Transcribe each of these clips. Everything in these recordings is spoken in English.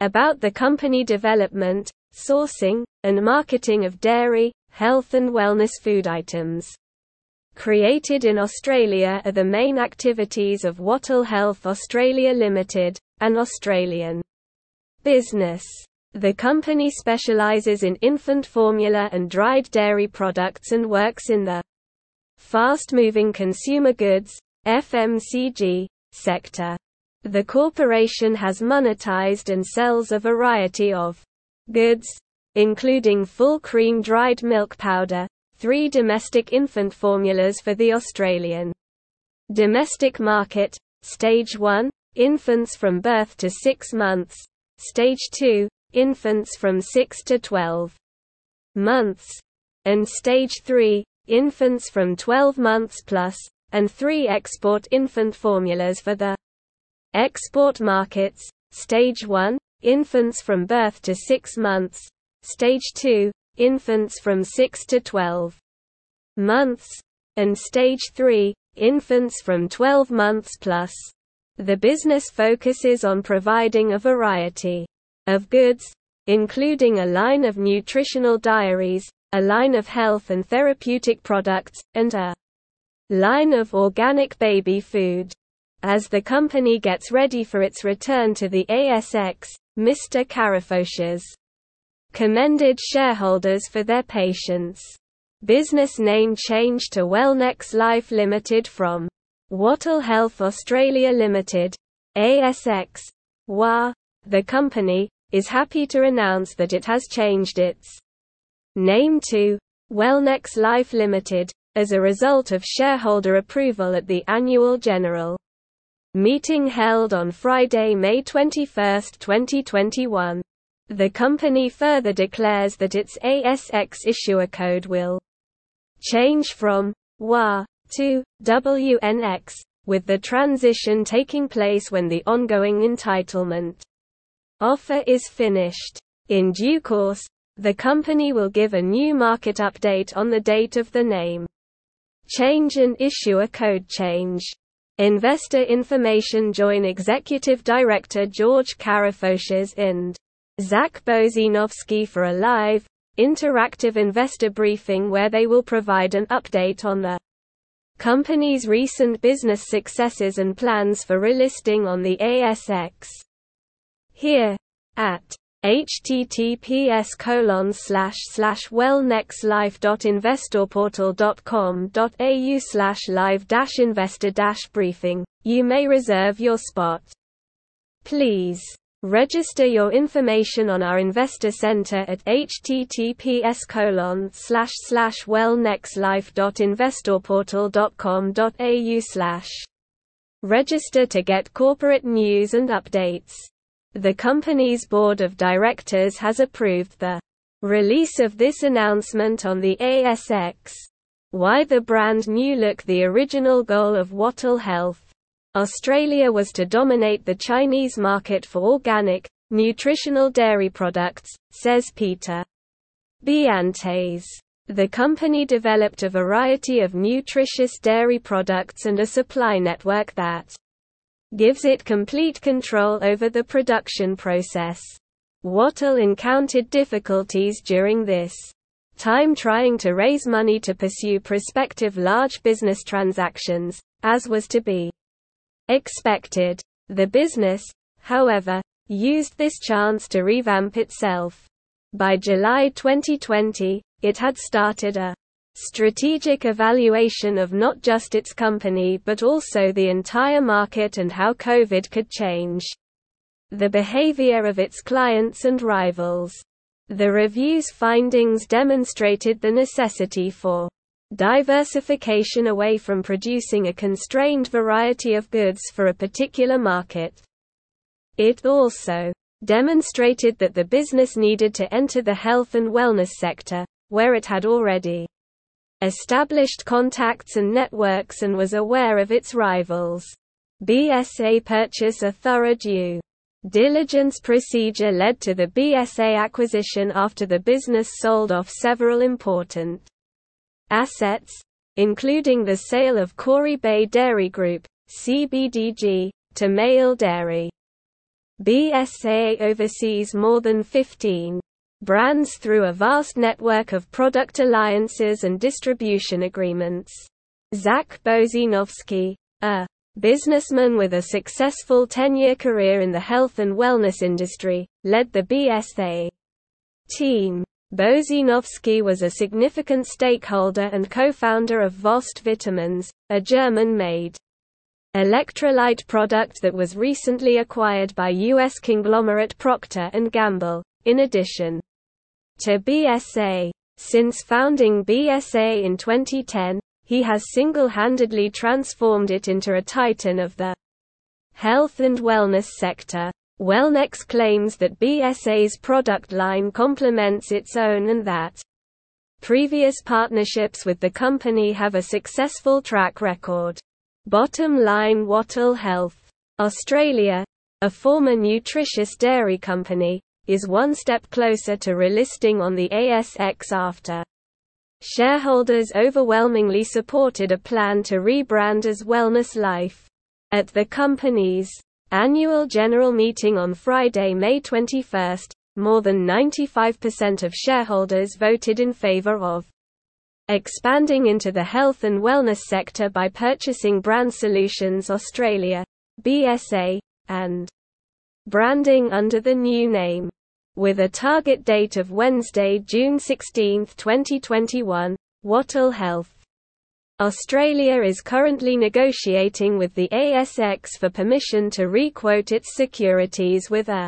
about the company development, sourcing, and marketing of dairy, health and wellness food items. Created in Australia are the main activities of Wattle Health Australia Limited, an Australian business. The company specializes in infant formula and dried dairy products and works in the fast-moving consumer goods FMCG sector. The corporation has monetized and sells a variety of goods, including full cream dried milk powder, three domestic infant formulas for the Australian domestic market, Stage 1, infants from birth to 6 months, Stage 2, infants from 6 to 12 months, and Stage 3, infants from 12 months plus, and three export infant formulas for the export markets, Stage 1, infants from birth to 6 months, Stage 2, infants from 6 to 12 months, and Stage 3, infants from 12 months plus. The business focuses on providing a variety of goods, including a line of nutritional diaries, a line of health and therapeutic products, and a line of organic baby food. As the company gets ready for its return to the ASX, Mr. Karafotias commended shareholders for their patience. Business name change to Wellnex Life Limited from Wattle Health Australia Limited, ASX, WA. The company is happy to announce that it has changed its name to Wellnex Life Limited as a result of shareholder approval at the annual general meeting held on Friday, May 21, 2021. The company further declares that its ASX issuer code will change from WA to WNX, with the transition taking place when the ongoing entitlement offer is finished. In due course, the company will give a new market update on the date of the name change and issuer code change. Investor information Join Executive Director George Karafotias and Zach Bozinovsky for a live, interactive investor briefing where they will provide an update on the company's recent business successes and plans for relisting on the ASX. Here, at https colon slash slash wellnexlife.investorportal.com.au slash live dash investor dash briefing, you may reserve your spot. Please Register your information on our investor center at https colon slash slash wellnexlife.investorportal.com.au slash Register to get corporate news and updates. The company's board of directors has approved the release of this announcement on the ASX. Why the brand new look The original goal of Wattle Health Australia was to dominate the Chinese market for organic, nutritional dairy products, says Peter Biantes. The company developed a variety of nutritious dairy products and a supply network that gives it complete control over the production process. Wattle encountered difficulties during this time trying to raise money to pursue prospective large business transactions, as was to be expected. The business, however, used this chance to revamp itself. By July 2020, it had started a strategic evaluation of not just its company but also the entire market and how COVID could change the behavior of its clients and rivals. The review's findings demonstrated the necessity for diversification away from producing a constrained variety of goods for a particular market. It also demonstrated that the business needed to enter the health and wellness sector, where it had already established contacts and networks and was aware of its rivals. BSA purchase a thorough due diligence procedure led to the BSA acquisition after the business sold off several important assets, including the sale of Corio Bay Dairy Group, CBDG, to Male Dairy. BSA oversees more than 15 brands through a vast network of product alliances and distribution agreements. Zach Bozinovsky, a businessman with a successful 10-year career in the health and wellness industry, led the BSA team. Bozinovsky was a significant stakeholder and co-founder of Vost Vitamins, a German-made electrolyte product that was recently acquired by U.S. conglomerate Procter & Gamble. In addition to BSA, since founding BSA in 2010, he has single-handedly transformed it into a titan of the health and wellness sector. Wellnex claims that BSA's product line complements its own and that previous partnerships with the company have a successful track record. Bottom line Wattle Health. Australia, a former nutritious dairy company, is one step closer to relisting on the ASX after shareholders overwhelmingly supported a plan to rebrand as Wellnex Life. At the company's annual general meeting on Friday, May 21, more than 95% of shareholders voted in favor of expanding into the health and wellness sector by purchasing Brand Solutions Australia, BSA, and branding under the new name. With a target date of Wednesday, June 16, 2021, Wattle Health Australia is currently negotiating with the ASX for permission to requote its securities with a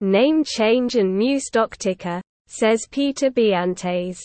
name change and new stock ticker, says Peter Biantes.